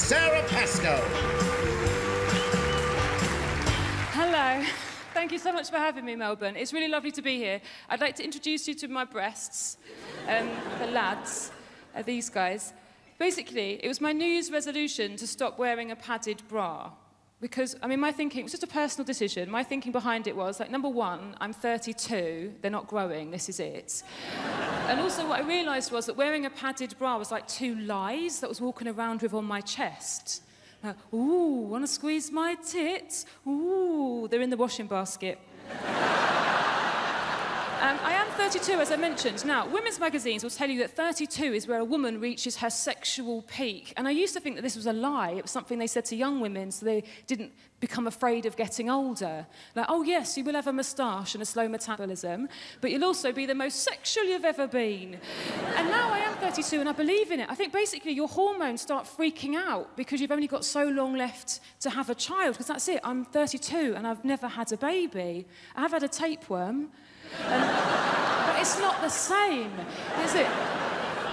Sara Pascoe. Hello. Thank you so much for having me, Melbourne. It's really lovely to be here. I'd like to introduce you to my breasts, um, the lads, uh, these guys. Basically, it was my New Year's resolution to stop wearing a padded bra. Because, I mean, my thinking, it was just a personal decision. My thinking behind it was, like, number one, I'm 32, they're not growing, this is it. And also, what I realised was that wearing a padded bra was like two lies that was walking around with on my chest. Like, ooh, want to squeeze my tits? Ooh, they're in the washing basket. Um, I am 32, as I mentioned. Now, women's magazines will tell you that 32 is where a woman reaches her sexual peak. And I used to think that this was a lie. It was something they said to young women so they didn't become afraid of getting older. Like, oh, yes, you will have a moustache and a slow metabolism, but you'll also be the most sexual you've ever been. And now I am 32 and I believe in it. I think basically your hormones start freaking out because you've only got so long left to have a child, because that's it. I'm 32 and I've never had a baby. I have had a tapeworm. Um, but it's not the same, is it?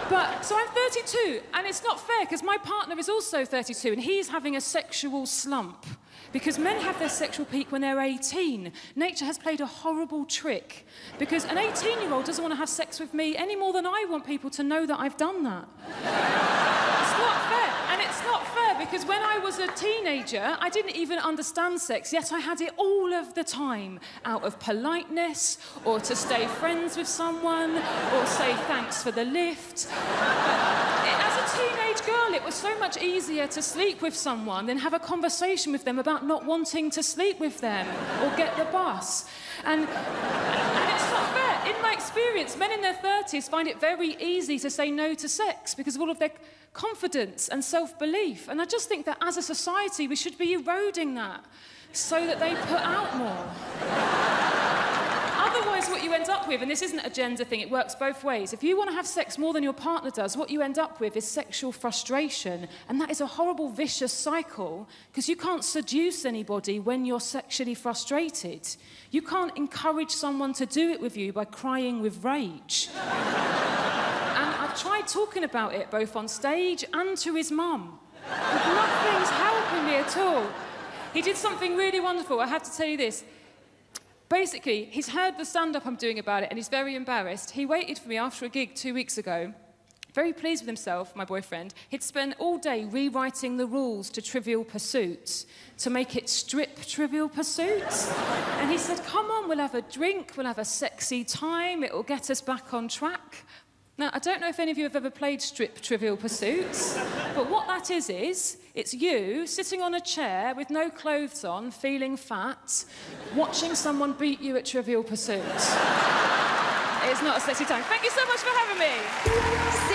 But so I'm 32, and it's not fair because my partner is also 32, and he's having a sexual slump. Because men have their sexual peak when they're 18. Nature has played a horrible trick. Because an 18 year old doesn't want to have sex with me any more than I want people to know that I've done that. it's not fair. And it's not fair because when I was a teenager, I didn't even understand sex, yet I had it all of the time out of politeness or to stay friends with someone or say thanks for the lift. As a teenage girl, it was so much easier to sleep with someone than have a conversation with them about not wanting to sleep with them or get the bus. And, and it's not fair. In my experience, men in their 30s find it very easy to say no to sex because of all of their confidence and self belief. And I just think that as a society, we should be eroding that so that they put out more. You end up with, and this isn't a gender thing, it works both ways. If you want to have sex more than your partner does, what you end up with is sexual frustration. And that is a horrible, vicious cycle because you can't seduce anybody when you're sexually frustrated. You can't encourage someone to do it with you by crying with rage. and I've tried talking about it both on stage and to his mum. Nothing's helping me at all. He did something really wonderful. I have to tell you this. Basically, he's heard the stand-up I'm doing about it and he's very embarrassed. He waited for me after a gig two weeks ago very pleased with himself, my boyfriend. He'd spent all day rewriting the rules to Trivial Pursuit to make it strip Trivial Pursuit. and he said, Come on, we'll have a drink, we'll have a sexy time, it'll get us back on track. Now, I don't know if any of you have ever played strip Trivial Pursuits, but what that is, is it's you sitting on a chair with no clothes on, feeling fat, watching someone beat you at Trivial Pursuit. it's not a sexy time. Thank you so much for having me.